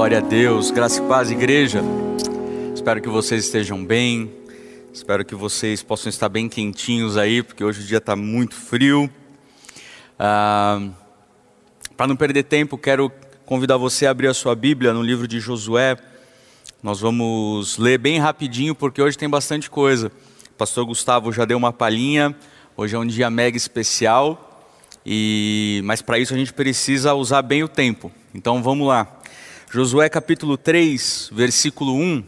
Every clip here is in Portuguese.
Glória a Deus, graça e paz, igreja. Espero que vocês estejam bem. Espero que vocês possam estar bem quentinhos aí, porque hoje o dia está muito frio. Ah, Para não perder tempo, quero convidar você a abrir a sua Bíblia no livro de Josué. Nós vamos ler bem rapidinho, porque hoje tem bastante coisa. O pastor Gustavo já deu uma palhinha. Hoje é um dia mega especial. E mas para isso a gente precisa usar bem o tempo. Então vamos lá. Josué capítulo 3, versículo 1.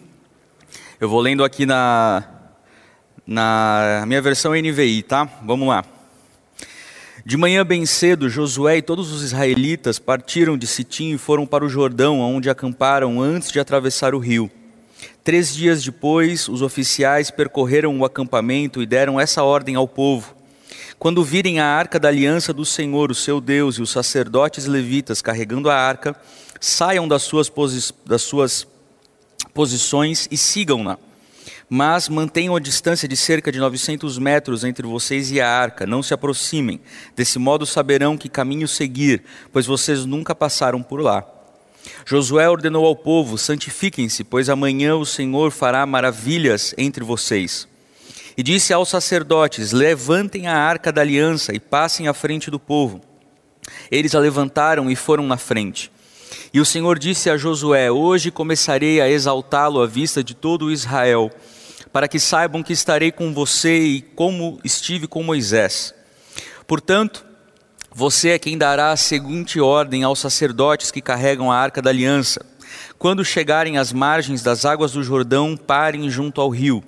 Eu vou lendo aqui na, na minha versão NVI, tá? Vamos lá. De manhã bem cedo, Josué e todos os israelitas partiram de Sitim e foram para o Jordão, onde acamparam antes de atravessar o rio. Três dias depois, os oficiais percorreram o acampamento e deram essa ordem ao povo: Quando virem a arca da aliança do Senhor, o seu Deus, e os sacerdotes levitas carregando a arca, saiam das suas, posi das suas posições e sigam-na. Mas mantenham a distância de cerca de 900 metros entre vocês e a arca, não se aproximem. Desse modo saberão que caminho seguir, pois vocês nunca passaram por lá. Josué ordenou ao povo: santifiquem-se, pois amanhã o Senhor fará maravilhas entre vocês. E disse aos sacerdotes: levantem a arca da aliança e passem à frente do povo. Eles a levantaram e foram na frente. E o Senhor disse a Josué: Hoje começarei a exaltá-lo à vista de todo Israel, para que saibam que estarei com você e como estive com Moisés. Portanto, você é quem dará a seguinte ordem aos sacerdotes que carregam a arca da aliança: quando chegarem às margens das águas do Jordão, parem junto ao rio.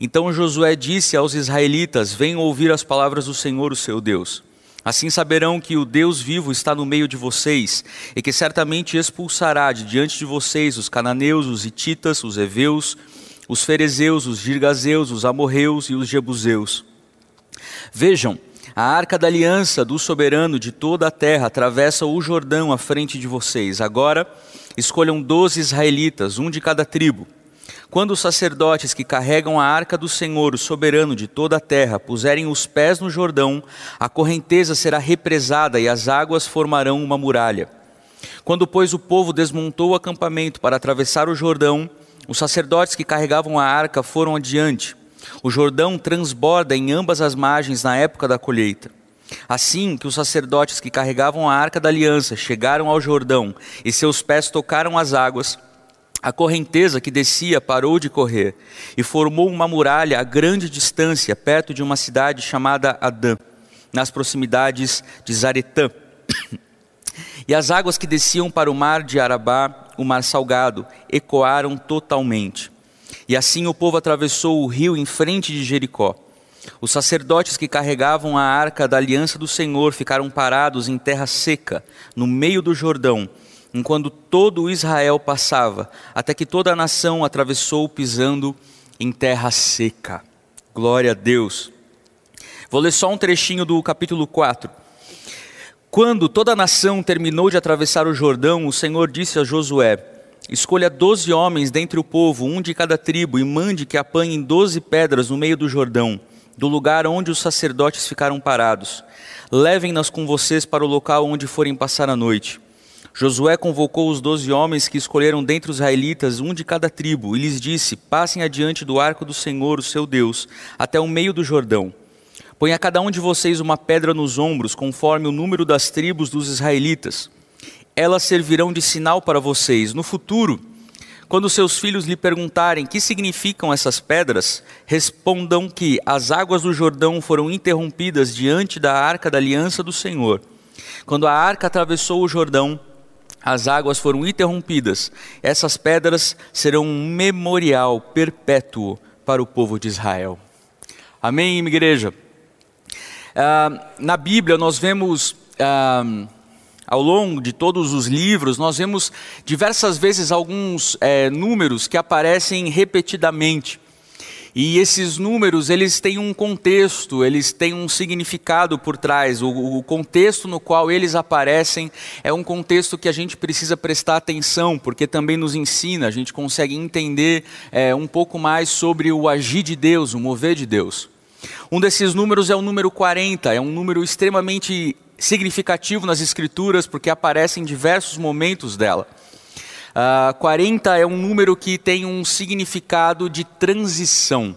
Então Josué disse aos israelitas: Venham ouvir as palavras do Senhor, o seu Deus. Assim saberão que o Deus vivo está no meio de vocês, e que certamente expulsará de diante de vocês os cananeus, os hititas, os heveus, os ferezeus, os girgazeus, os amorreus e os jebuseus. Vejam, a arca da aliança do soberano de toda a terra atravessa o Jordão à frente de vocês. Agora, escolham doze israelitas, um de cada tribo quando os sacerdotes que carregam a arca do Senhor, o soberano de toda a terra, puserem os pés no Jordão, a correnteza será represada e as águas formarão uma muralha. Quando, pois, o povo desmontou o acampamento para atravessar o Jordão, os sacerdotes que carregavam a arca foram adiante. O Jordão transborda em ambas as margens na época da colheita. Assim que os sacerdotes que carregavam a arca da aliança chegaram ao Jordão e seus pés tocaram as águas, a correnteza que descia parou de correr e formou uma muralha a grande distância, perto de uma cidade chamada Adã, nas proximidades de Zaretã. E as águas que desciam para o mar de Arabá, o mar salgado, ecoaram totalmente. E assim o povo atravessou o rio em frente de Jericó. Os sacerdotes que carregavam a arca da aliança do Senhor ficaram parados em terra seca, no meio do Jordão, enquanto todo Israel passava, até que toda a nação atravessou pisando em terra seca. Glória a Deus. Vou ler só um trechinho do capítulo 4. Quando toda a nação terminou de atravessar o Jordão, o Senhor disse a Josué: Escolha doze homens dentre o povo, um de cada tribo, e mande que apanhem doze pedras no meio do Jordão, do lugar onde os sacerdotes ficaram parados. Levem-nas com vocês para o local onde forem passar a noite. Josué convocou os doze homens que escolheram dentre os israelitas, um de cada tribo, e lhes disse: Passem adiante do arco do Senhor, o seu Deus, até o meio do Jordão. Põe a cada um de vocês uma pedra nos ombros, conforme o número das tribos dos israelitas. Elas servirão de sinal para vocês. No futuro, quando seus filhos lhe perguntarem que significam essas pedras, respondam que as águas do Jordão foram interrompidas diante da arca da aliança do Senhor. Quando a arca atravessou o Jordão, as águas foram interrompidas. Essas pedras serão um memorial perpétuo para o povo de Israel. Amém, igreja? Ah, na Bíblia, nós vemos, ah, ao longo de todos os livros, nós vemos diversas vezes alguns é, números que aparecem repetidamente. E esses números, eles têm um contexto, eles têm um significado por trás. O, o, contexto no qual eles aparecem é um contexto que a gente precisa prestar atenção, porque também nos ensina, a gente consegue entender é, um pouco mais sobre o agir de Deus, o mover de Deus. Um desses números é o número 40, é um número extremamente significativo nas Escrituras, porque aparece em diversos momentos dela. Uh, 40 é um número que tem um significado de transição.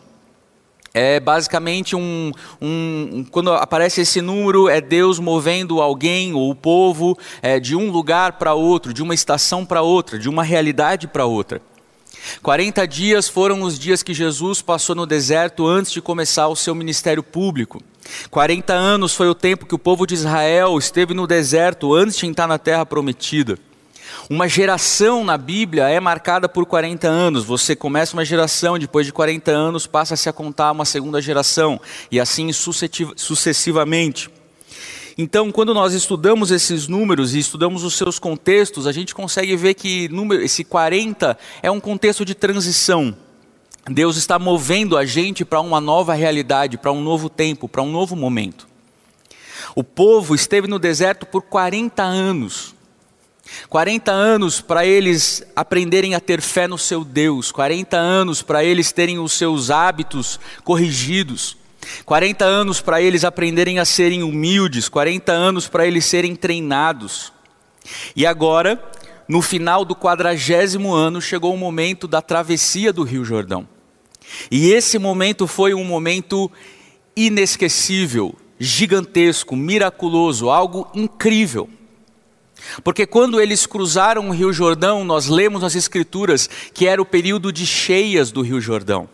É basicamente um, um, Quando aparece esse número, é Deus movendo alguém ou o povo é, de um lugar para outro, de uma estação para outra, de uma realidade para outra. 40 dias foram os dias que Jesus passou no deserto antes de começar o seu ministério público. 40 anos foi o tempo que o povo de Israel esteve no deserto antes de entrar na terra prometida. Uma geração na Bíblia é marcada por 40 anos. Você começa uma geração, depois de 40 anos passa-se a contar uma segunda geração, e assim sucessivamente. Então, quando nós estudamos esses números e estudamos os seus contextos, a gente consegue ver que esse 40 é um contexto de transição. Deus está movendo a gente para uma nova realidade, para um novo tempo, para um novo momento. O povo esteve no deserto por 40 anos. 40 anos para eles aprenderem a ter fé no seu Deus, 40 anos para eles terem os seus hábitos corrigidos, 40 anos para eles aprenderem a serem humildes, 40 anos para eles serem treinados. E agora, no final do quadragésimo ano, chegou o momento da travessia do Rio Jordão. E esse momento foi um momento inesquecível, gigantesco, miraculoso, algo incrível. Porque quando eles cruzaram o Rio Jordão, nós lemos nas Escrituras que era o período de cheias do Rio Jordão.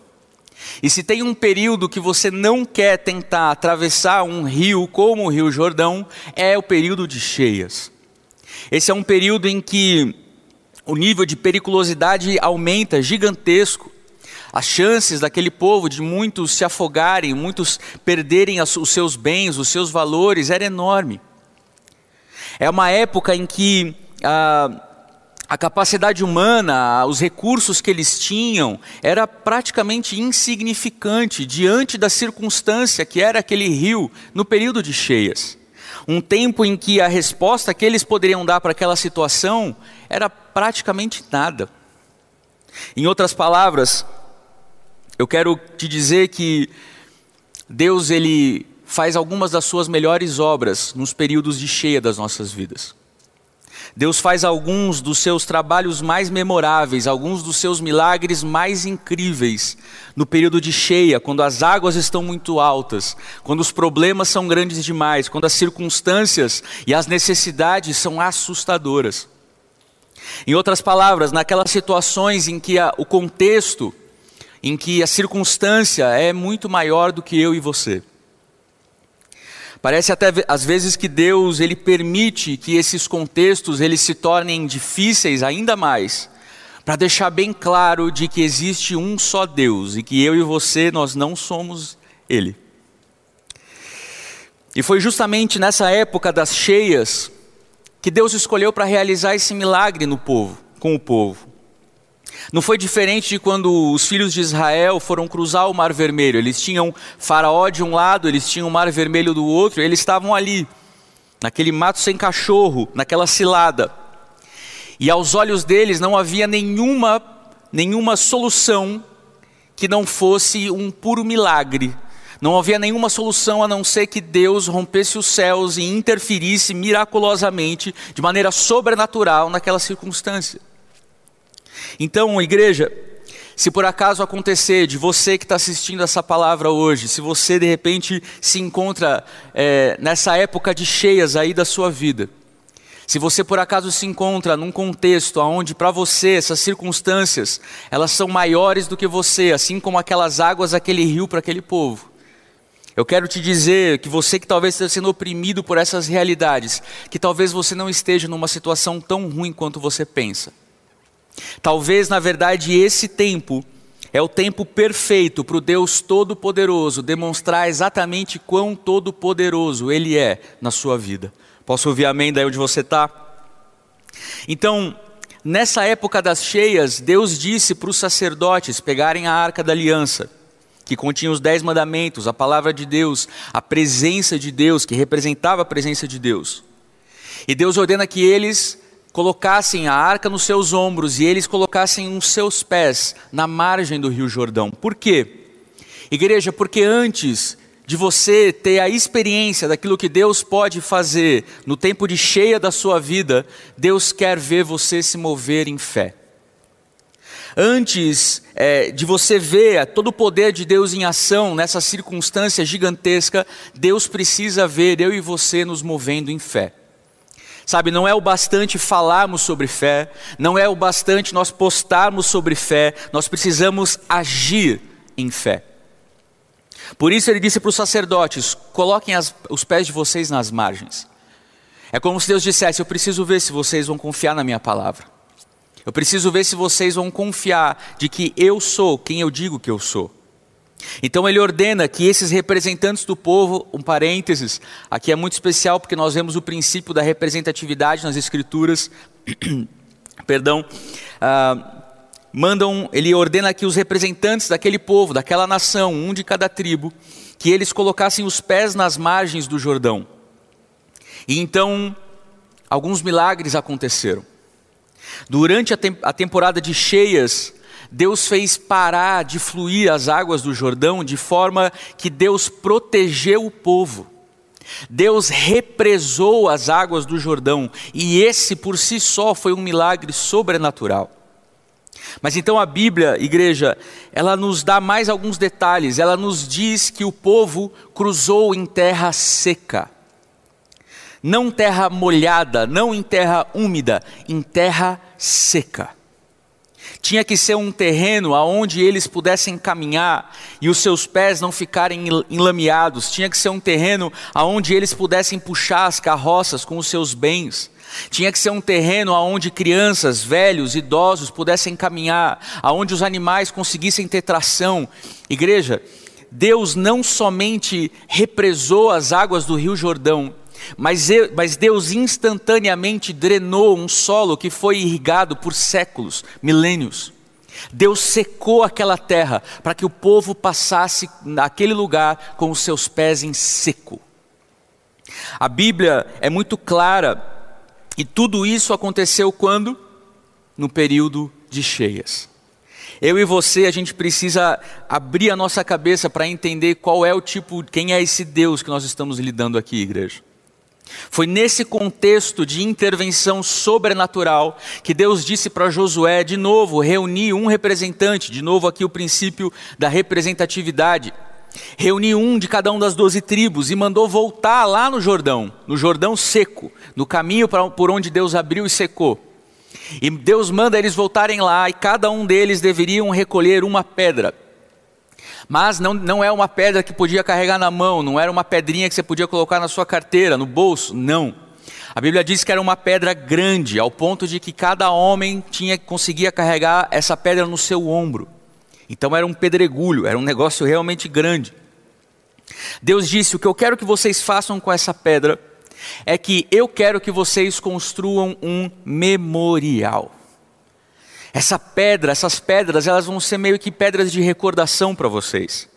E se tem um período que você não quer tentar atravessar um rio como o Rio Jordão, é o período de cheias. Esse é um período em que o nível de periculosidade aumenta gigantesco. As chances daquele povo de muitos se afogarem, muitos perderem os seus bens, os seus valores, era enorme. É uma época em que a, a capacidade humana, os recursos que eles tinham, era praticamente insignificante diante da circunstância que era aquele rio no período de cheias. Um tempo em que a resposta que eles poderiam dar para aquela situação era praticamente nada. Em outras palavras, eu quero te dizer que Deus ele faz algumas das suas melhores obras nos períodos de cheia das nossas vidas. Deus faz alguns dos seus trabalhos mais memoráveis, alguns dos seus milagres mais incríveis no período de cheia, quando as águas estão muito altas, quando os problemas são grandes demais, quando as circunstâncias e as necessidades são assustadoras. Em outras palavras, naquelas situações em que a, o contexto, em que a circunstância é muito maior do que eu e você. Parece até às vezes que Deus ele permite que esses contextos eles se tornem difíceis ainda mais, para deixar bem claro de que existe um só Deus e que eu e você nós não somos ele. E foi justamente nessa época das cheias que Deus escolheu para realizar esse milagre no povo, com o povo. Não foi diferente de quando os filhos de Israel foram cruzar o Mar Vermelho. Eles tinham Faraó de um lado, eles tinham o Mar Vermelho do outro, eles estavam ali, naquele mato sem cachorro, naquela cilada. E aos olhos deles não havia nenhuma, nenhuma solução que não fosse um puro milagre. Não havia nenhuma solução a não ser que Deus rompesse os céus e interferisse miraculosamente, de maneira sobrenatural, naquela circunstância. Então, igreja, se por acaso acontecer de você que está assistindo essa palavra hoje, se você de repente se encontra é, nessa época de cheias aí da sua vida, se você por acaso se encontra num contexto onde para você essas circunstâncias elas são maiores do que você, assim como aquelas águas aquele rio para aquele povo, eu quero te dizer que você que talvez esteja sendo oprimido por essas realidades, que talvez você não esteja numa situação tão ruim quanto você pensa. Talvez, na verdade, esse tempo é o tempo perfeito para o Deus Todo-Poderoso demonstrar exatamente quão todo-poderoso Ele é na sua vida. Posso ouvir amém daí onde você está? Então, nessa época das cheias, Deus disse para os sacerdotes pegarem a arca da aliança, que continha os dez mandamentos, a palavra de Deus, a presença de Deus, que representava a presença de Deus. E Deus ordena que eles colocassem a arca nos seus ombros e eles colocassem os seus pés na margem do Rio Jordão. Por quê? Igreja, porque antes de você ter a experiência daquilo que Deus pode fazer no tempo de cheia da sua vida, Deus quer ver você se mover em fé. Antes é, de você ver todo o poder de Deus em ação nessa circunstância gigantesca, Deus precisa ver eu e você nos movendo em fé. Sabe, não é o bastante falarmos sobre fé, não é o bastante nós postarmos sobre fé, nós precisamos agir em fé. Por isso ele disse para os sacerdotes: coloquem as, os pés de vocês nas margens. É como se Deus dissesse: Eu preciso ver se vocês vão confiar na minha palavra. Eu preciso ver se vocês vão confiar de que eu sou quem eu digo que eu sou. Então ele ordena que esses representantes do povo, um parênteses, aqui é muito especial porque nós vemos o princípio da representatividade nas escrituras, perdão, uh, mandam, ele ordena que os representantes daquele povo, daquela nação, um de cada tribo, que eles colocassem os pés nas margens do Jordão. E então alguns milagres aconteceram. Durante a, a temporada de cheias, Deus fez parar de fluir as águas do Jordão de forma que Deus protegeu o povo. Deus represou as águas do Jordão e esse por si só foi um milagre sobrenatural. Mas então a Bíblia, igreja, ela nos dá mais alguns detalhes. Ela nos diz que o povo cruzou em terra seca não terra molhada, não em terra úmida, em terra seca. Tinha que ser um terreno aonde eles pudessem caminhar e os seus pés não ficarem enlameados. Tinha que ser um terreno aonde eles pudessem puxar as carroças com os seus bens. Tinha que ser um terreno aonde crianças, velhos, idosos pudessem caminhar, aonde os animais conseguissem ter tração. Igreja, Deus não somente represou as águas do Rio Jordão, mas, mas Deus instantaneamente drenou um solo que foi irrigado por séculos, milênios. Deus secou aquela terra para que o povo passasse naquele lugar com os seus pés em seco. A Bíblia é muito clara e tudo isso aconteceu quando? No período de cheias. Eu e você, a gente precisa abrir a nossa cabeça para entender qual é o tipo, quem é esse Deus que nós estamos lidando aqui, igreja. Foi nesse contexto de intervenção sobrenatural que Deus disse para Josué, de novo, reunir um representante, de novo aqui o princípio da representatividade. Reuniu um de cada uma das doze tribos e mandou voltar lá no Jordão, no Jordão seco, no caminho por onde Deus abriu e secou. E Deus manda eles voltarem lá e cada um deles deveriam recolher uma pedra. Mas não, não é uma pedra que podia carregar na mão, não era uma pedrinha que você podia colocar na sua carteira, no bolso, não. A Bíblia diz que era uma pedra grande, ao ponto de que cada homem tinha conseguia carregar essa pedra no seu ombro. Então era um pedregulho, era um negócio realmente grande. Deus disse: O que eu quero que vocês façam com essa pedra é que eu quero que vocês construam um memorial. Essa pedra, essas pedras, elas vão ser meio que pedras de recordação para vocês.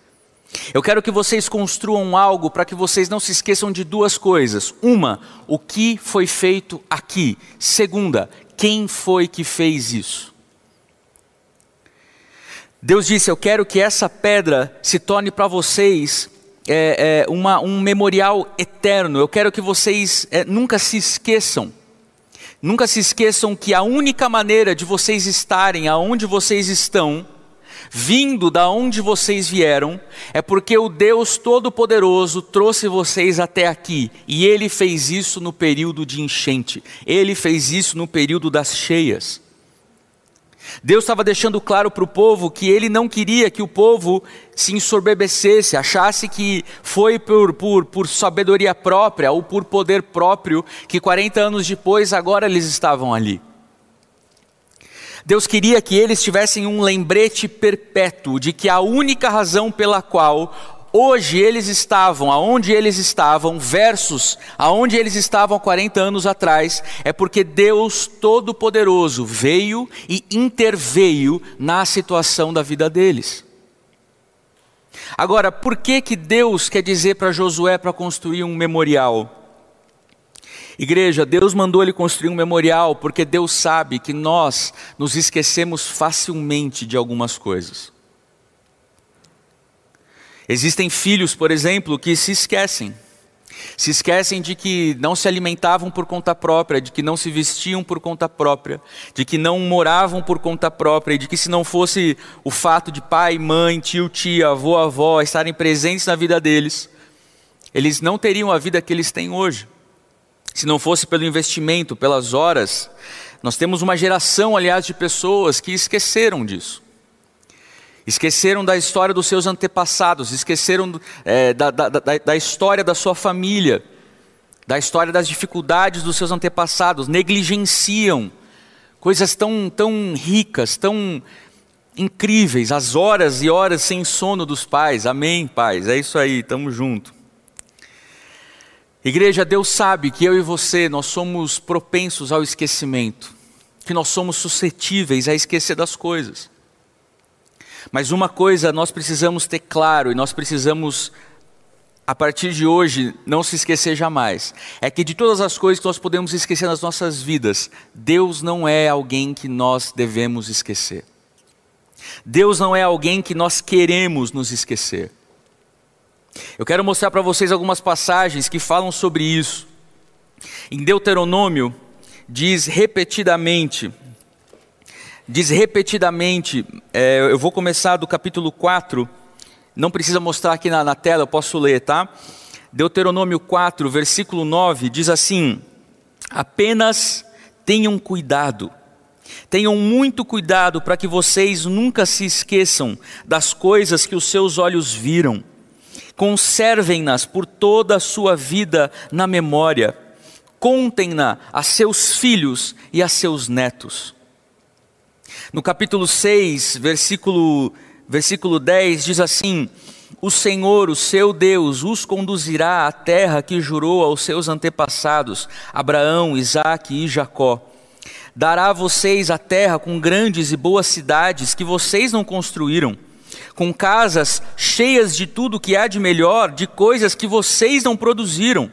Eu quero que vocês construam algo para que vocês não se esqueçam de duas coisas. Uma, o que foi feito aqui. Segunda, quem foi que fez isso. Deus disse: Eu quero que essa pedra se torne para vocês é, é, uma, um memorial eterno. Eu quero que vocês é, nunca se esqueçam Nunca se esqueçam que a única maneira de vocês estarem aonde vocês estão, vindo da onde vocês vieram, é porque o Deus Todo-Poderoso trouxe vocês até aqui, e ele fez isso no período de enchente. Ele fez isso no período das cheias. Deus estava deixando claro para o povo que ele não queria que o povo se ensoberbecesse, achasse que foi por, por, por sabedoria própria ou por poder próprio que 40 anos depois agora eles estavam ali. Deus queria que eles tivessem um lembrete perpétuo de que a única razão pela qual hoje eles estavam, aonde eles estavam, versus aonde eles estavam 40 anos atrás, é porque Deus Todo-Poderoso veio e interveio na situação da vida deles. Agora, por que que Deus quer dizer para Josué para construir um memorial? Igreja, Deus mandou ele construir um memorial porque Deus sabe que nós nos esquecemos facilmente de algumas coisas. Existem filhos, por exemplo, que se esquecem. Se esquecem de que não se alimentavam por conta própria, de que não se vestiam por conta própria, de que não moravam por conta própria, e de que se não fosse o fato de pai, mãe, tio, tia, avô, avó estarem presentes na vida deles, eles não teriam a vida que eles têm hoje. Se não fosse pelo investimento, pelas horas, nós temos uma geração, aliás, de pessoas que esqueceram disso. Esqueceram da história dos seus antepassados, esqueceram é, da, da, da, da história da sua família, da história das dificuldades dos seus antepassados, negligenciam coisas tão, tão ricas, tão incríveis, as horas e horas sem sono dos pais. Amém, pais? É isso aí, estamos juntos. Igreja, Deus sabe que eu e você, nós somos propensos ao esquecimento, que nós somos suscetíveis a esquecer das coisas. Mas uma coisa nós precisamos ter claro e nós precisamos, a partir de hoje, não se esquecer jamais: é que de todas as coisas que nós podemos esquecer nas nossas vidas, Deus não é alguém que nós devemos esquecer. Deus não é alguém que nós queremos nos esquecer. Eu quero mostrar para vocês algumas passagens que falam sobre isso. Em Deuteronômio, diz repetidamente, diz repetidamente, é, eu vou começar do capítulo 4, não precisa mostrar aqui na, na tela, eu posso ler, tá? Deuteronômio 4, versículo 9, diz assim: Apenas tenham cuidado, tenham muito cuidado para que vocês nunca se esqueçam das coisas que os seus olhos viram conservem-nas por toda a sua vida na memória, contem-na a seus filhos e a seus netos. No capítulo 6, versículo, versículo 10, diz assim: O Senhor, o seu Deus, os conduzirá à terra que jurou aos seus antepassados, Abraão, Isaque e Jacó. Dará a vocês a terra com grandes e boas cidades que vocês não construíram com casas cheias de tudo que há de melhor, de coisas que vocês não produziram,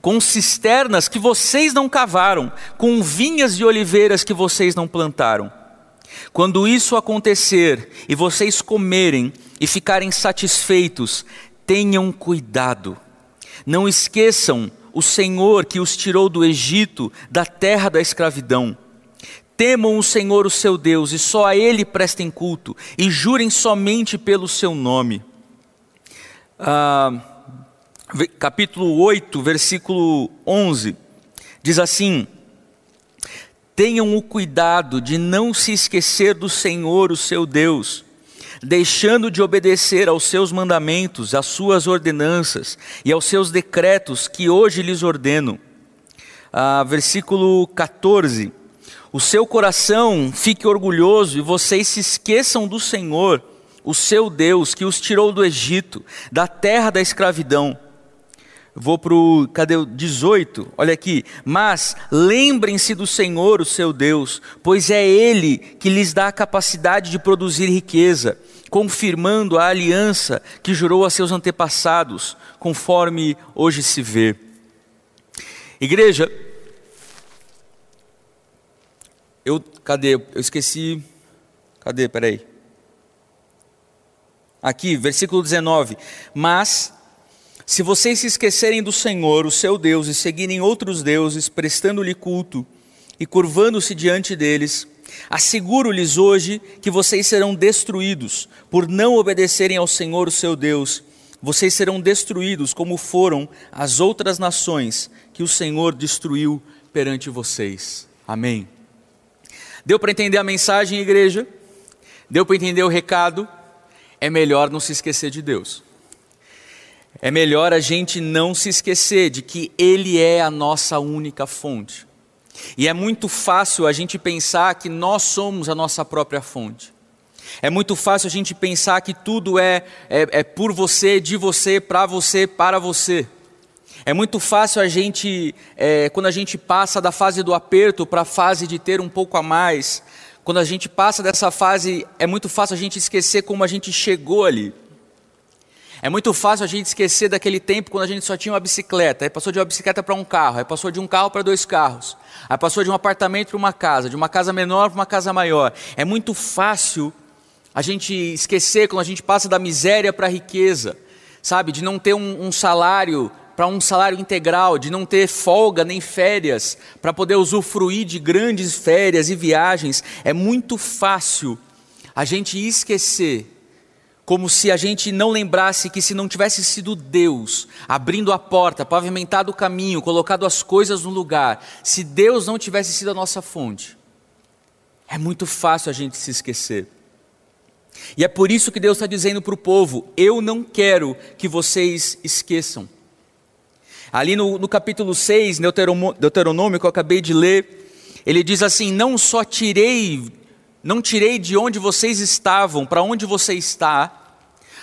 com cisternas que vocês não cavaram, com vinhas e oliveiras que vocês não plantaram. Quando isso acontecer e vocês comerem e ficarem satisfeitos, tenham cuidado. Não esqueçam o Senhor que os tirou do Egito, da terra da escravidão Temam o Senhor, o seu Deus, e só a Ele prestem culto, e jurem somente pelo seu nome. Ah, capítulo 8, versículo 11, diz assim: Tenham o cuidado de não se esquecer do Senhor, o seu Deus, deixando de obedecer aos seus mandamentos, às suas ordenanças e aos seus decretos que hoje lhes ordeno. Ah, versículo 14 o seu coração fique orgulhoso e vocês se esqueçam do Senhor, o seu Deus, que os tirou do Egito, da terra da escravidão. Vou para o, cadê o 18? Olha aqui. Mas lembrem-se do Senhor, o seu Deus, pois é Ele que lhes dá a capacidade de produzir riqueza, confirmando a aliança que jurou a seus antepassados, conforme hoje se vê. Igreja, eu, cadê? Eu esqueci. Cadê? Peraí. Aqui, versículo 19. Mas, se vocês se esquecerem do Senhor, o seu Deus, e seguirem outros deuses, prestando-lhe culto e curvando-se diante deles, asseguro-lhes hoje que vocês serão destruídos por não obedecerem ao Senhor, o seu Deus. Vocês serão destruídos como foram as outras nações que o Senhor destruiu perante vocês. Amém. Deu para entender a mensagem, igreja? Deu para entender o recado? É melhor não se esquecer de Deus. É melhor a gente não se esquecer de que Ele é a nossa única fonte. E é muito fácil a gente pensar que nós somos a nossa própria fonte. É muito fácil a gente pensar que tudo é, é, é por você, de você, para você, para você. É muito fácil a gente, é, quando a gente passa da fase do aperto para a fase de ter um pouco a mais, quando a gente passa dessa fase, é muito fácil a gente esquecer como a gente chegou ali. É muito fácil a gente esquecer daquele tempo quando a gente só tinha uma bicicleta, aí passou de uma bicicleta para um carro, aí passou de um carro para dois carros, aí passou de um apartamento para uma casa, de uma casa menor para uma casa maior. É muito fácil a gente esquecer quando a gente passa da miséria para a riqueza sabe, de não ter um, um salário para um salário integral, de não ter folga nem férias, para poder usufruir de grandes férias e viagens, é muito fácil a gente esquecer, como se a gente não lembrasse que se não tivesse sido Deus abrindo a porta, pavimentado o caminho, colocado as coisas no lugar, se Deus não tivesse sido a nossa fonte, é muito fácil a gente se esquecer. E é por isso que Deus está dizendo para o povo: eu não quero que vocês esqueçam. Ali no, no capítulo 6, Deuteronômio, que eu acabei de ler, ele diz assim: Não só tirei, não tirei de onde vocês estavam, para onde você está,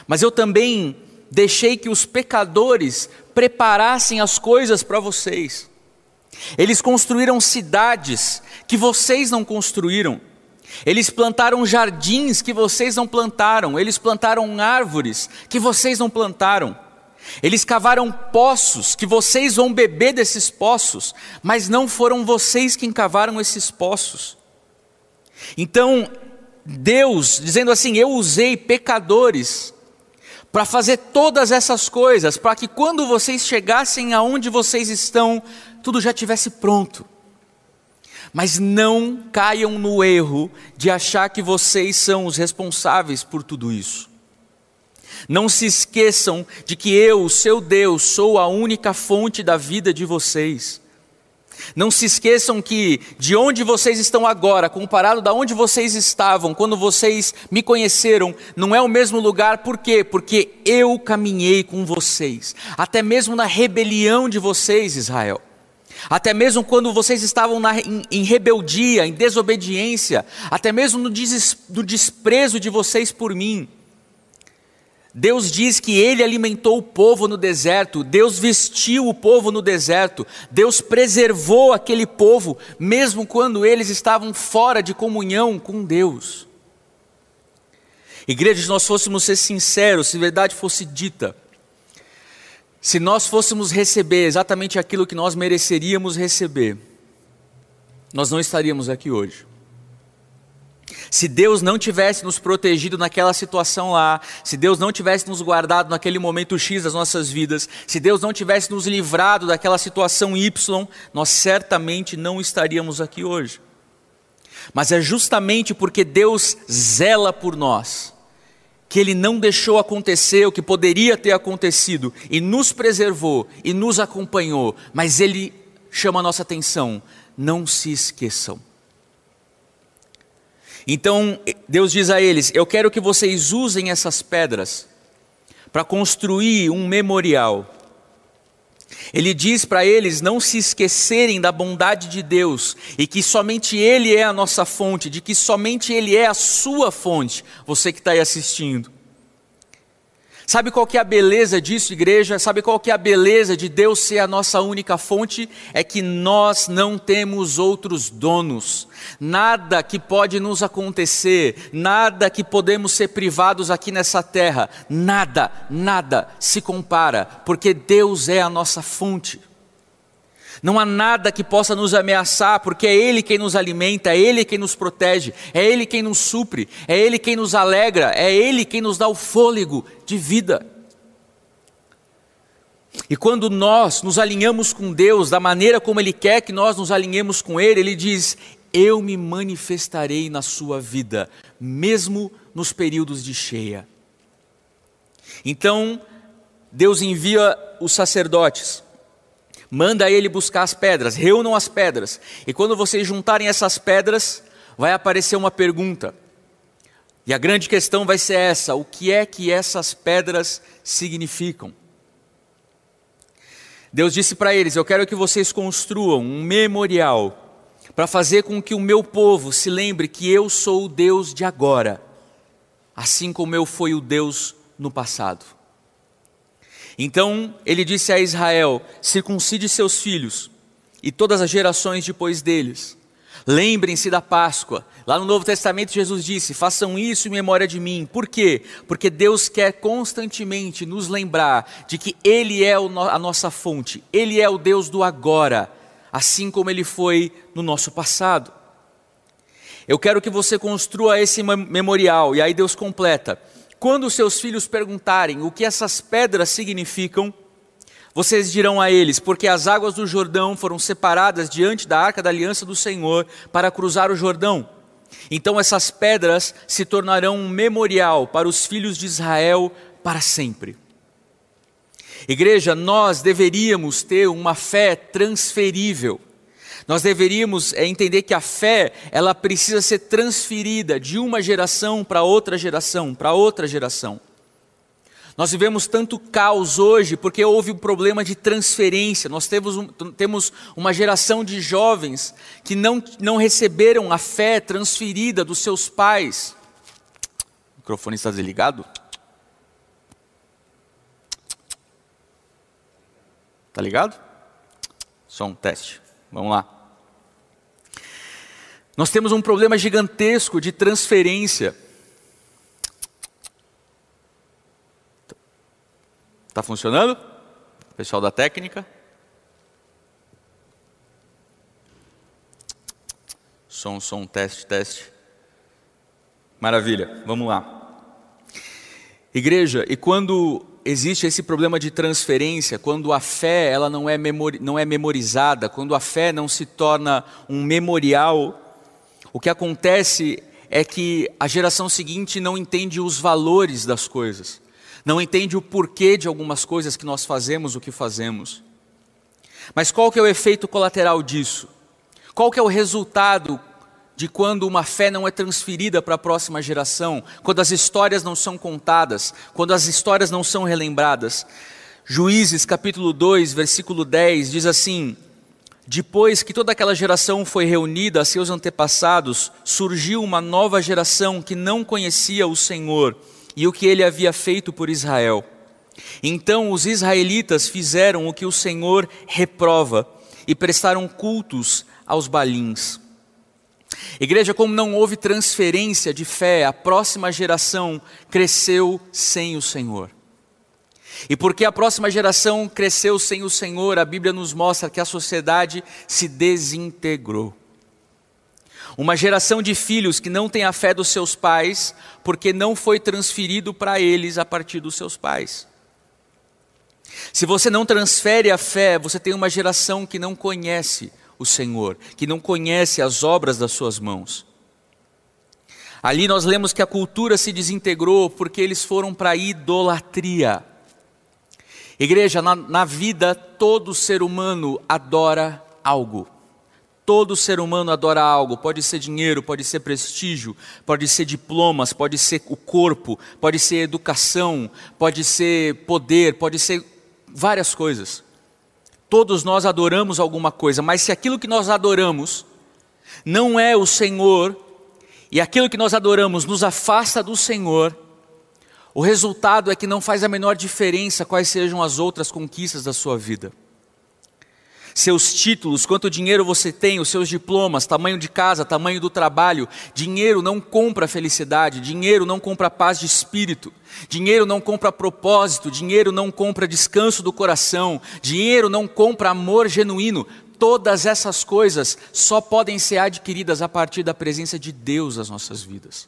mas eu também deixei que os pecadores preparassem as coisas para vocês. Eles construíram cidades que vocês não construíram. Eles plantaram jardins que vocês não plantaram. Eles plantaram árvores que vocês não plantaram. Eles cavaram poços, que vocês vão beber desses poços, mas não foram vocês quem cavaram esses poços. Então, Deus, dizendo assim: Eu usei pecadores para fazer todas essas coisas, para que quando vocês chegassem aonde vocês estão, tudo já tivesse pronto. Mas não caiam no erro de achar que vocês são os responsáveis por tudo isso. Não se esqueçam de que eu, o seu Deus, sou a única fonte da vida de vocês. Não se esqueçam que de onde vocês estão agora, comparado da onde vocês estavam quando vocês me conheceram, não é o mesmo lugar, por quê? Porque eu caminhei com vocês, até mesmo na rebelião de vocês, Israel. Até mesmo quando vocês estavam na, em, em, rebeldia, em desobediência, até mesmo no, des, no desprezo de vocês por mim, Deus diz que Ele alimentou o povo no deserto, Deus vestiu o povo no deserto, Deus preservou aquele povo, mesmo quando eles estavam fora de comunhão com Deus. Igreja, se nós fôssemos ser sinceros, se verdade fosse dita, se nós fôssemos receber exatamente aquilo que nós mereceríamos receber, nós não estaríamos aqui hoje. Se Deus não tivesse nos protegido naquela situação lá, se Deus não tivesse nos guardado naquele momento X das nossas vidas, se Deus não tivesse nos livrado daquela situação Y, nós certamente não estaríamos aqui hoje. Mas é justamente porque Deus zela por nós, que Ele não deixou acontecer o que poderia ter acontecido, e nos preservou e nos acompanhou, mas Ele chama a nossa atenção: não se esqueçam então Deus diz a eles: Eu quero que vocês usem essas pedras para construir um memorial. Ele diz para eles não se esquecerem da bondade de Deus e que somente Ele é a nossa fonte, de que somente Ele é a sua fonte, você que está aí assistindo. Sabe qual que é a beleza disso, igreja? Sabe qual que é a beleza de Deus ser a nossa única fonte? É que nós não temos outros donos. Nada que pode nos acontecer, nada que podemos ser privados aqui nessa terra, nada, nada se compara, porque Deus é a nossa fonte. Não há nada que possa nos ameaçar, porque é Ele quem nos alimenta, é Ele quem nos protege, é Ele quem nos supre, é Ele quem nos alegra, é Ele quem nos dá o fôlego de vida. E quando nós nos alinhamos com Deus da maneira como Ele quer que nós nos alinhemos com Ele, Ele diz: Eu me manifestarei na sua vida, mesmo nos períodos de cheia. Então, Deus envia os sacerdotes manda ele buscar as pedras, reúnam as pedras. E quando vocês juntarem essas pedras, vai aparecer uma pergunta. E a grande questão vai ser essa: o que é que essas pedras significam? Deus disse para eles: Eu quero que vocês construam um memorial para fazer com que o meu povo se lembre que eu sou o Deus de agora, assim como eu fui o Deus no passado. Então ele disse a Israel: circuncide seus filhos e todas as gerações depois deles. Lembrem-se da Páscoa. Lá no Novo Testamento, Jesus disse: façam isso em memória de mim. Por quê? Porque Deus quer constantemente nos lembrar de que Ele é a nossa fonte, Ele é o Deus do agora, assim como Ele foi no nosso passado. Eu quero que você construa esse memorial, e aí Deus completa quando seus filhos perguntarem o que essas pedras significam, vocês dirão a eles: porque as águas do Jordão foram separadas diante da arca da aliança do Senhor para cruzar o Jordão. Então essas pedras se tornarão um memorial para os filhos de Israel para sempre. Igreja, nós deveríamos ter uma fé transferível. Nós deveríamos é, entender que a fé, ela precisa ser transferida de uma geração para outra geração, para outra geração. Nós vivemos tanto caos hoje porque houve um problema de transferência. Nós temos, um, temos uma geração de jovens que não, não receberam a fé transferida dos seus pais. O microfone está desligado? Tá ligado? Só um teste. Vamos lá. Nós temos um problema gigantesco de transferência. Está funcionando? Pessoal da técnica? Som, som, teste, teste. Maravilha, vamos lá. Igreja, e quando existe esse problema de transferência, quando a fé ela não é, memori não é memorizada, quando a fé não se torna um memorial, o que acontece é que a geração seguinte não entende os valores das coisas não entende o porquê de algumas coisas que nós fazemos o que fazemos. Mas qual que é o efeito colateral disso? Qual que é o resultado de quando uma fé não é transferida para a próxima geração, quando as histórias não são contadas, quando as histórias não são relembradas? Juízes capítulo 2, versículo 10 diz assim: Depois que toda aquela geração foi reunida a seus antepassados, surgiu uma nova geração que não conhecia o Senhor e o que ele havia feito por Israel. Então os israelitas fizeram o que o Senhor reprova e prestaram cultos aos balins. Igreja, como não houve transferência de fé, a próxima geração cresceu sem o Senhor. E porque a próxima geração cresceu sem o Senhor, a Bíblia nos mostra que a sociedade se desintegrou. Uma geração de filhos que não tem a fé dos seus pais, porque não foi transferido para eles a partir dos seus pais. Se você não transfere a fé, você tem uma geração que não conhece o Senhor, que não conhece as obras das suas mãos. Ali nós lemos que a cultura se desintegrou porque eles foram para a idolatria. Igreja, na, na vida, todo ser humano adora algo. Todo ser humano adora algo, pode ser dinheiro, pode ser prestígio, pode ser diplomas, pode ser o corpo, pode ser educação, pode ser poder, pode ser várias coisas. Todos nós adoramos alguma coisa, mas se aquilo que nós adoramos não é o Senhor, e aquilo que nós adoramos nos afasta do Senhor, o resultado é que não faz a menor diferença quais sejam as outras conquistas da sua vida seus títulos, quanto dinheiro você tem, os seus diplomas, tamanho de casa, tamanho do trabalho. Dinheiro não compra felicidade, dinheiro não compra paz de espírito, dinheiro não compra propósito, dinheiro não compra descanso do coração, dinheiro não compra amor genuíno. Todas essas coisas só podem ser adquiridas a partir da presença de Deus nas nossas vidas.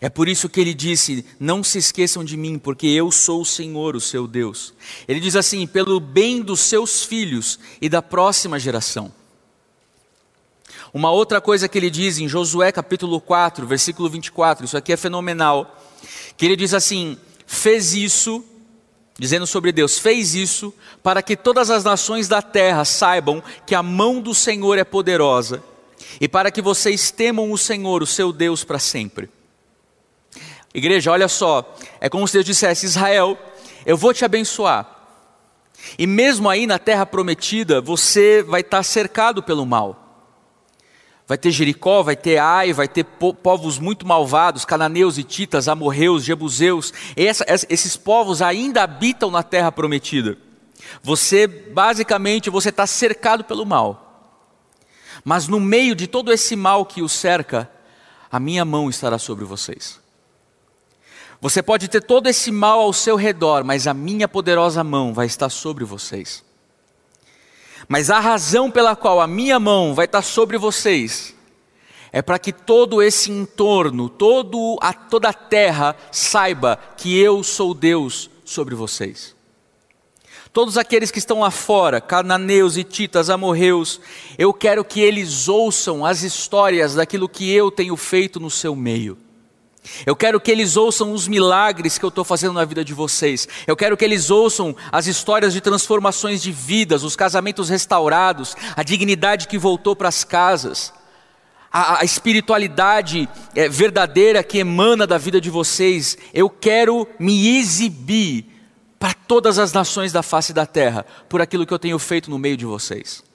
É por isso que ele disse: Não se esqueçam de mim, porque eu sou o Senhor, o seu Deus. Ele diz assim: pelo bem dos seus filhos e da próxima geração. Uma outra coisa que ele diz em Josué capítulo 4, versículo 24, isso aqui é fenomenal, que ele diz assim: fez isso, dizendo sobre Deus, fez isso para que todas as nações da terra saibam que a mão do Senhor é poderosa e para que vocês temam o Senhor, o seu Deus, para sempre. Igreja, olha só, é como se Deus dissesse: Israel, eu vou te abençoar. E mesmo aí na terra prometida, você vai estar cercado pelo mal. Vai ter Jericó, vai ter Ai, vai ter povos muito malvados, cananeus, hititas, amorreus, jebuseus. Essa, esses povos ainda habitam na terra prometida. Você, basicamente, você está cercado pelo mal. Mas no meio de todo esse mal que o cerca, a minha mão estará sobre vocês. Você pode ter todo esse mal ao seu redor, mas a minha poderosa mão vai estar sobre vocês. Mas a razão pela qual a minha mão vai estar sobre vocês é para que todo esse entorno, todo a, toda a terra saiba que eu sou Deus sobre vocês. Todos aqueles que estão lá fora, cananeus, hititas, amorreus, eu quero que eles ouçam as histórias daquilo que eu tenho feito no seu meio. Eu quero que eles ouçam os milagres que eu estou fazendo na vida de vocês. Eu quero que eles ouçam as histórias de transformações de vidas, os casamentos restaurados, a dignidade que voltou para as casas, a, a espiritualidade é, verdadeira que emana da vida de vocês. Eu quero me exibir para todas as nações da face da terra por aquilo que eu tenho feito no meio de vocês.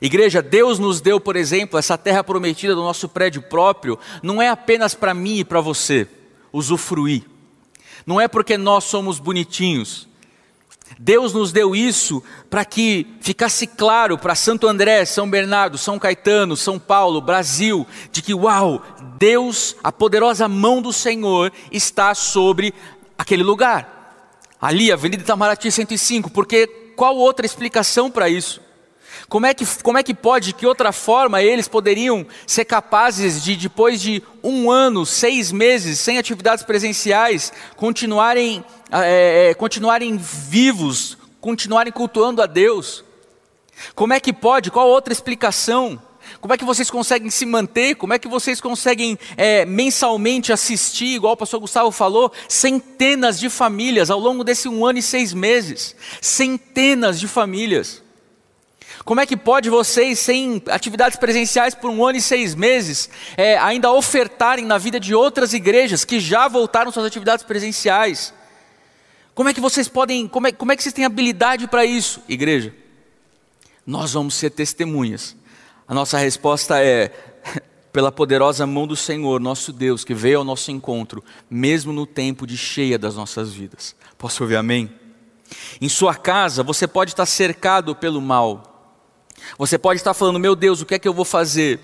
Igreja, Deus nos deu, por exemplo, essa terra prometida do nosso prédio próprio, não é apenas para mim e para você usufruir, não é porque nós somos bonitinhos. Deus nos deu isso para que ficasse claro para Santo André, São Bernardo, São Caetano, São Paulo, Brasil, de que, uau, Deus, a poderosa mão do Senhor está sobre aquele lugar. Ali, Avenida Itamaraty 105, porque qual outra explicação para isso? Como é, que, como é que pode, de que outra forma eles poderiam ser capazes de, depois de um ano, seis meses, sem atividades presenciais, continuarem, é, continuarem vivos, continuarem cultuando a Deus? Como é que pode? Qual outra explicação? Como é que vocês conseguem se manter? Como é que vocês conseguem é, mensalmente assistir, igual o pastor Gustavo falou, centenas de famílias ao longo desse um ano e seis meses? Centenas de famílias. Como é que pode vocês, sem atividades presenciais por um ano e seis meses, é, ainda ofertarem na vida de outras igrejas que já voltaram suas atividades presenciais? Como é que vocês podem, como é, como é que vocês têm habilidade para isso, igreja? Nós vamos ser testemunhas. A nossa resposta é: pela poderosa mão do Senhor, nosso Deus, que veio ao nosso encontro, mesmo no tempo de cheia das nossas vidas. Posso ouvir amém? Em sua casa, você pode estar cercado pelo mal, você pode estar falando, meu Deus, o que é que eu vou fazer?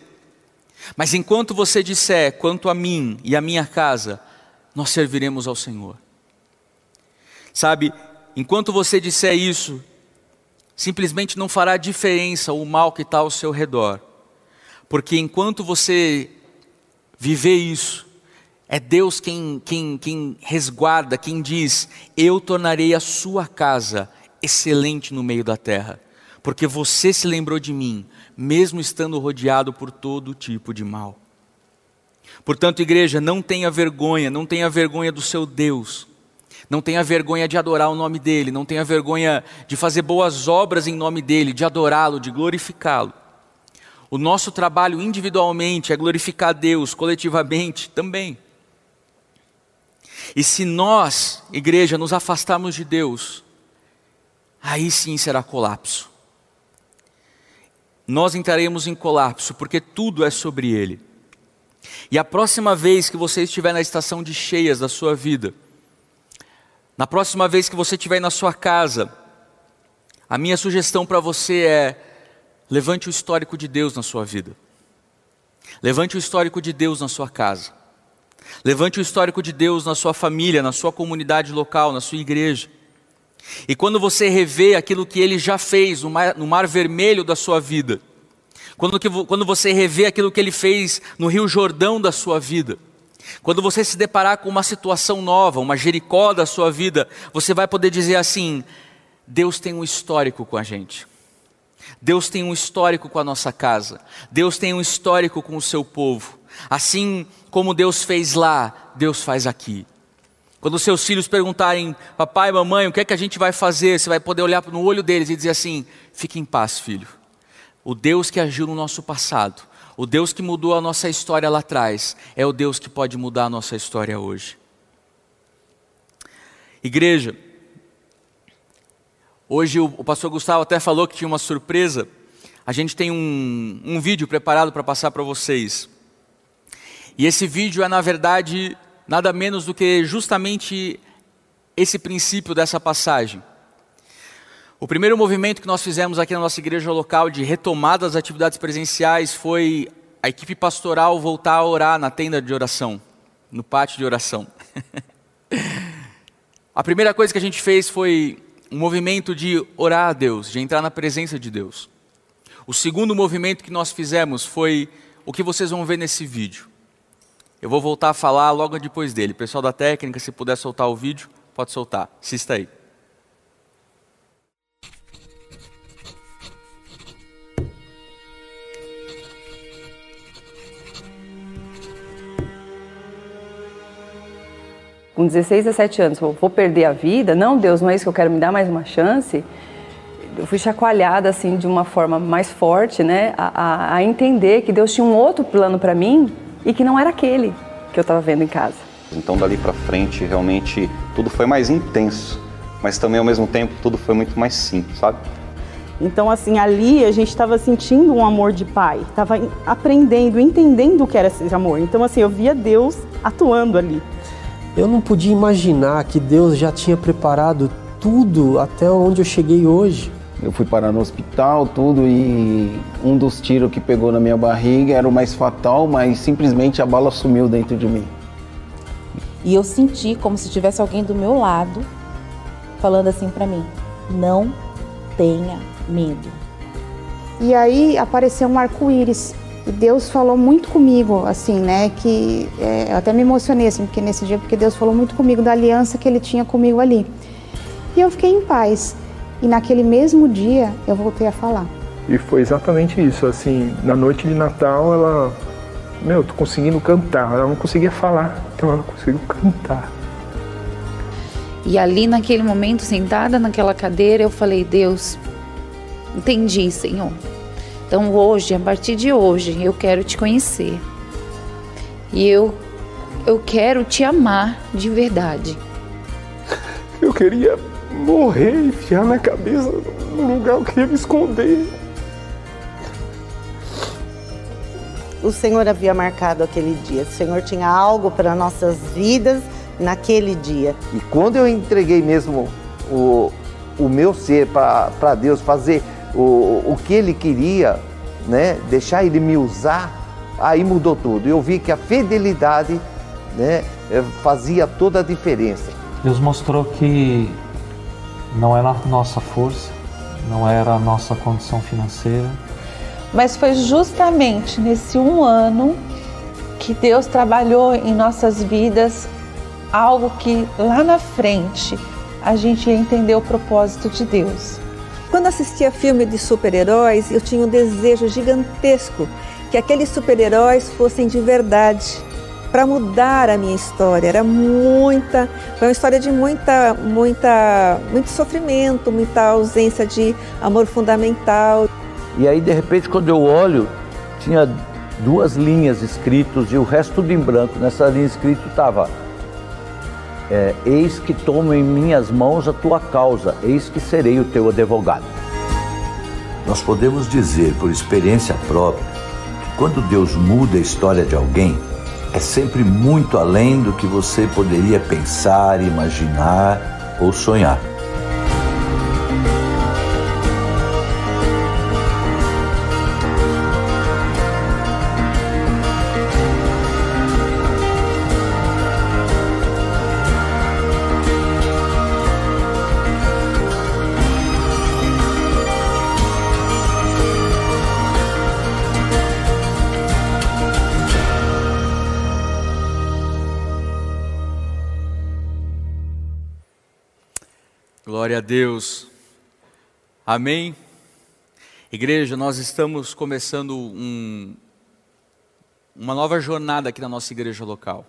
Mas enquanto você disser, quanto a mim e a minha casa, nós serviremos ao Senhor. Sabe, enquanto você disser isso, simplesmente não fará diferença o mal que está ao seu redor, porque enquanto você viver isso, é Deus quem, quem, quem resguarda, quem diz: Eu tornarei a sua casa excelente no meio da terra porque você se lembrou de mim, mesmo estando rodeado por todo tipo de mal. Portanto, igreja, não tenha vergonha, não tenha vergonha do seu Deus, não tenha vergonha de adorar o nome dEle, não tenha vergonha de fazer boas obras em nome dEle, de adorá-lo, de glorificá-lo. O nosso trabalho individualmente é glorificar Deus, coletivamente também. E se nós, igreja, nos afastarmos de Deus, aí sim será colapso nós entraremos em colapso, porque tudo é sobre Ele. E a próxima vez que você estiver na estação de cheias da sua vida, na próxima vez que você estiver na sua casa, a minha sugestão para você é: levante o histórico de Deus na sua vida. Levante o histórico de Deus na sua casa. Levante o histórico de Deus na sua família, na sua comunidade local, na sua igreja. E quando você revê aquilo que ele já fez no mar, no mar vermelho da sua vida, quando, que, quando você revê aquilo que ele fez no Rio Jordão da sua vida, quando você se deparar com uma situação nova, uma Jericó da sua vida, você vai poder dizer assim: Deus tem um histórico com a gente. Deus tem um histórico com a nossa casa. Deus tem um histórico com o seu povo. Assim como Deus fez lá, Deus faz aqui. Quando seus filhos perguntarem, papai, mamãe, o que é que a gente vai fazer? Você vai poder olhar no olho deles e dizer assim: fique em paz, filho. O Deus que agiu no nosso passado, o Deus que mudou a nossa história lá atrás, é o Deus que pode mudar a nossa história hoje. Igreja, hoje o, pastor Gustavo até falou que tinha uma surpresa. A gente tem um, um vídeo preparado para passar para vocês. E esse vídeo é, na verdade, nada menos do que justamente esse princípio dessa passagem. O primeiro movimento que nós fizemos aqui na nossa igreja local de retomada das atividades presenciais foi a equipe pastoral voltar a orar na tenda de oração, no pátio de oração. a primeira coisa que a gente fez foi um movimento de orar a Deus, de entrar na presença de Deus. O segundo movimento que nós fizemos foi o que vocês vão ver nesse vídeo. Eu vou voltar a falar logo depois dele. Pessoal da técnica, se puder soltar o vídeo, pode soltar. Assista aí. com 16, 17 anos, vou perder a vida, não, Deus, não é isso que eu quero, me dar mais uma chance. Eu fui chacoalhada assim de uma forma mais forte, né, a, a, a entender que Deus tinha um outro plano para mim e que não era aquele que eu estava vendo em casa. Então dali para frente, realmente tudo foi mais intenso, mas também ao mesmo tempo tudo foi muito mais simples, sabe? Então, assim, ali a gente estava sentindo um amor de pai, estava aprendendo, entendendo o que era esse amor. Então, assim, eu via Deus atuando ali. Eu não podia imaginar que Deus já tinha preparado tudo até onde eu cheguei hoje. Eu fui parar no hospital, tudo, e um dos tiros que pegou na minha barriga era o mais fatal, mas simplesmente a bala sumiu dentro de mim. E eu senti como se tivesse alguém do meu lado falando assim para mim: não tenha medo. E aí apareceu um arco-íris e Deus falou muito comigo, assim, né? Que é, eu até me emocionei, assim, porque nesse dia, porque Deus falou muito comigo da aliança que Ele tinha comigo ali. E eu fiquei em paz. E naquele mesmo dia eu voltei a falar. E foi exatamente isso, assim, na noite de Natal ela, meu, tô conseguindo cantar. Ela não conseguia falar, então ela conseguiu cantar. E ali naquele momento, sentada naquela cadeira, eu falei: Deus, entendi, Senhor. Então hoje, a partir de hoje, eu quero te conhecer. E eu eu quero te amar de verdade. Eu queria morrer, enfiar na cabeça no lugar que eu queria me esconder. O Senhor havia marcado aquele dia. O Senhor tinha algo para nossas vidas naquele dia. E quando eu entreguei mesmo o, o meu ser para Deus, fazer o, o que ele queria, né, deixar ele me usar, aí mudou tudo. Eu vi que a fidelidade né, eh, fazia toda a diferença. Deus mostrou que não era a nossa força, não era a nossa condição financeira. Mas foi justamente nesse um ano que Deus trabalhou em nossas vidas algo que lá na frente a gente ia entender o propósito de Deus. Quando assistia filme de super-heróis, eu tinha um desejo gigantesco que aqueles super-heróis fossem de verdade, para mudar a minha história. Era muita, foi uma história de muita, muita, muito sofrimento, muita ausência de amor fundamental. E aí de repente quando eu olho, tinha duas linhas escritas e o resto tudo em branco. Nessa linha escrito estava é, eis que tomo em minhas mãos a tua causa, eis que serei o teu advogado. Nós podemos dizer por experiência própria que quando Deus muda a história de alguém, é sempre muito além do que você poderia pensar, imaginar ou sonhar. Deus. Amém. Igreja, nós estamos começando um, uma nova jornada aqui na nossa igreja local.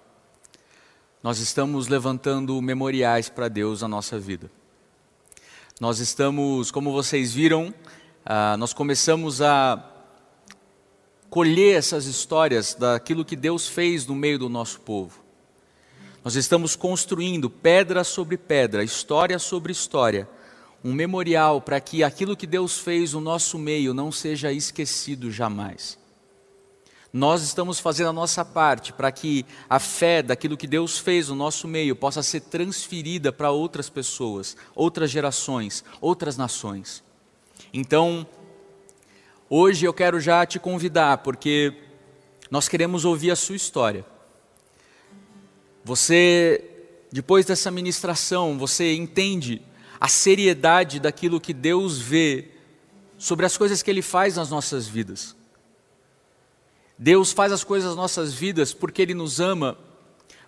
Nós estamos levantando memoriais para Deus na nossa vida. Nós estamos, como vocês viram, ah, nós começamos a colher essas histórias daquilo que Deus fez no meio do nosso povo. Nós estamos construindo pedra sobre pedra, história sobre história, um memorial para que aquilo que Deus fez no nosso meio não seja esquecido jamais. Nós estamos fazendo a nossa parte para que a fé daquilo que Deus fez no nosso meio possa ser transferida para outras pessoas, outras gerações, outras nações. Então, hoje eu quero já te convidar, porque nós queremos ouvir a sua história. Você, depois dessa ministração, você entende a seriedade daquilo que Deus vê sobre as coisas que Ele faz nas nossas vidas. Deus faz as coisas nas nossas vidas porque Ele nos ama,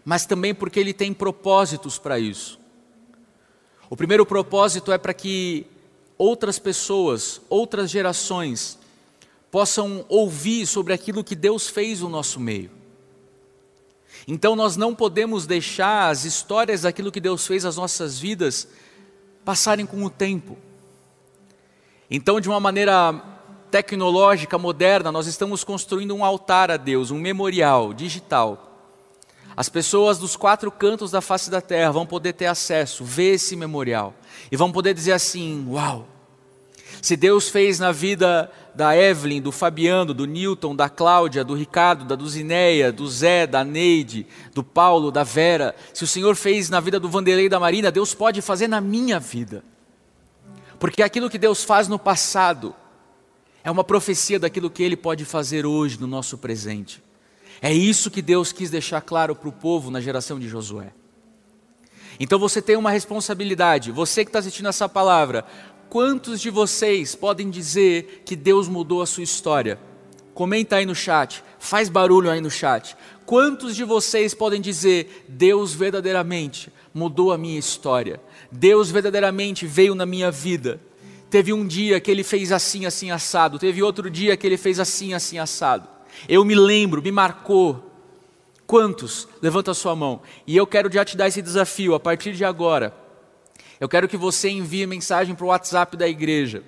mas também porque Ele tem propósitos para isso. O primeiro propósito é para que outras pessoas, outras gerações, possam ouvir sobre aquilo que Deus fez no nosso meio. Então nós não podemos deixar as histórias daquilo que Deus fez nas nossas vidas passarem com o tempo. Então, de uma maneira tecnológica, moderna, nós estamos construindo um altar a Deus, um memorial digital. As pessoas dos quatro cantos da face da terra vão poder ter acesso, ver esse memorial e vão poder dizer assim: Uau! Se Deus fez na vida da Evelyn, do Fabiano, do Newton, da Cláudia, do Ricardo, da Duzineia, do Zé, da Neide, do Paulo, da Vera, se o Senhor fez na vida do Vanderlei e da Marina, Deus pode fazer na minha vida. Porque aquilo que Deus faz no passado é uma profecia daquilo que Ele pode fazer hoje no nosso presente. É isso que Deus quis deixar claro para o povo na geração de Josué. Então você tem uma responsabilidade, você que está assistindo essa palavra, quantos de vocês podem dizer que Deus mudou a sua história? Comenta aí no chat, faz barulho aí no chat. Quantos de vocês podem dizer, Deus verdadeiramente mudou a minha história? Deus verdadeiramente veio na minha vida. Teve um dia que ele fez assim, assim, assado. Teve outro dia que ele fez assim, assim, assado. Eu me lembro, me marcou. Quantos? Levanta a sua mão. E eu quero já te dar esse desafio a partir de agora. Eu quero que você envie mensagem para o WhatsApp da igreja.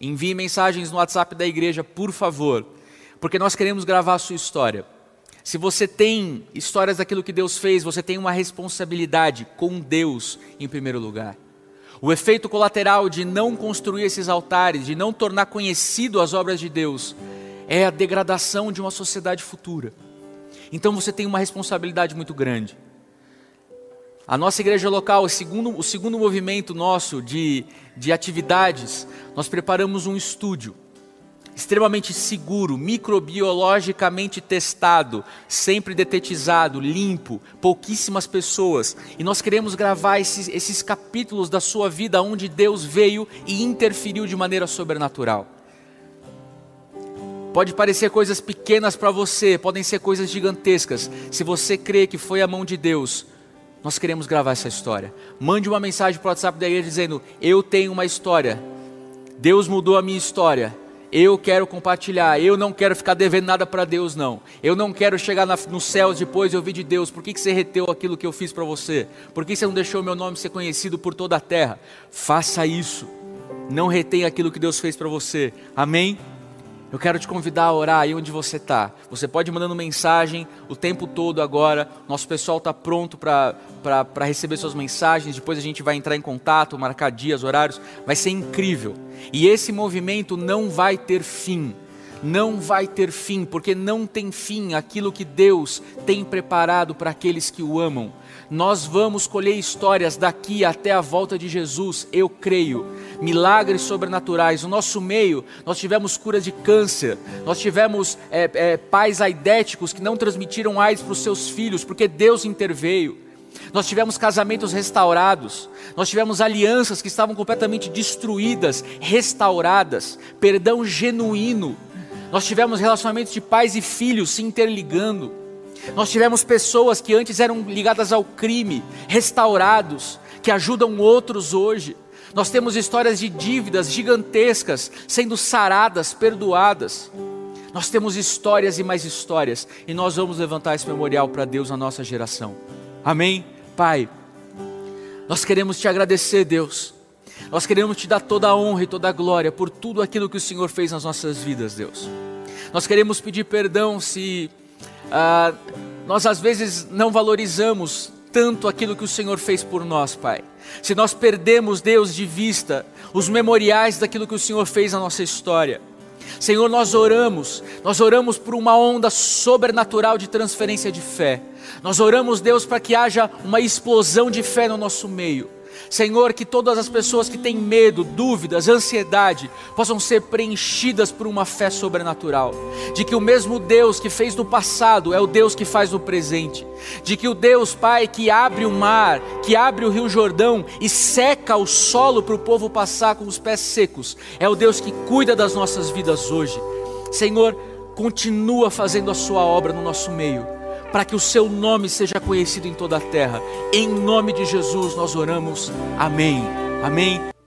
Envie mensagens no WhatsApp da igreja, por favor, porque nós queremos gravar a sua história. Se você tem histórias daquilo que Deus fez, você tem uma responsabilidade com Deus em primeiro lugar. O efeito colateral de não construir esses altares, de não tornar conhecido as obras de Deus, é a degradação de uma sociedade futura. Então você tem uma responsabilidade muito grande. A nossa igreja local, o segundo, o segundo movimento nosso de, de atividades, nós preparamos um estúdio extremamente seguro, microbiologicamente testado, sempre detetizado, limpo, pouquíssimas pessoas. E nós queremos gravar esses, esses capítulos da sua vida onde Deus veio e interferiu de maneira sobrenatural. Pode parecer coisas pequenas para você, podem ser coisas gigantescas. Se você crê que foi a mão de Deus, nós queremos gravar essa história. Mande uma mensagem para o WhatsApp da igreja dizendo: Eu tenho uma história. Deus mudou a minha história. Eu quero compartilhar. Eu não quero ficar devendo nada para Deus, não. Eu não quero chegar na, nos céus depois e ouvir de Deus. Por que, que você reteu aquilo que eu fiz para você? Por que você não deixou meu nome ser conhecido por toda a terra? Faça isso. Não retenha aquilo que Deus fez para você. Amém? Eu quero te convidar a orar aí onde você está. Você pode ir mandando mensagem o tempo todo agora. Nosso pessoal está pronto para receber suas mensagens. Depois a gente vai entrar em contato, marcar dias, horários. Vai ser incrível. E esse movimento não vai ter fim. Não vai ter fim, porque não tem fim aquilo que Deus tem preparado para aqueles que o amam. Nós vamos colher histórias daqui até a volta de Jesus, eu creio. Milagres sobrenaturais. No nosso meio, nós tivemos cura de câncer, nós tivemos é, é, pais aidéticos que não transmitiram AIDS para os seus filhos, porque Deus interveio. Nós tivemos casamentos restaurados, nós tivemos alianças que estavam completamente destruídas, restauradas, perdão genuíno. Nós tivemos relacionamentos de pais e filhos se interligando. Nós tivemos pessoas que antes eram ligadas ao crime, restaurados, que ajudam outros hoje. Nós temos histórias de dívidas gigantescas sendo saradas, perdoadas. Nós temos histórias e mais histórias, e nós vamos levantar esse memorial para Deus na nossa geração. Amém? Pai, nós queremos te agradecer, Deus. Nós queremos te dar toda a honra e toda a glória por tudo aquilo que o Senhor fez nas nossas vidas, Deus. Nós queremos pedir perdão se ah, nós às vezes não valorizamos tanto aquilo que o Senhor fez por nós, Pai. Se nós perdemos, Deus, de vista os memoriais daquilo que o Senhor fez na nossa história. Senhor, nós oramos, nós oramos por uma onda sobrenatural de transferência de fé. Nós oramos, Deus, para que haja uma explosão de fé no nosso meio. Senhor, que todas as pessoas que têm medo, dúvidas, ansiedade, possam ser preenchidas por uma fé sobrenatural. De que o mesmo Deus que fez no passado é o Deus que faz no presente. De que o Deus, Pai, que abre o mar, que abre o rio Jordão e seca o solo para o povo passar com os pés secos, é o Deus que cuida das nossas vidas hoje. Senhor, continua fazendo a sua obra no nosso meio, para que o seu nome seja conhecido em toda a terra. Em nome de Jesus nós oramos. Amém. Amém.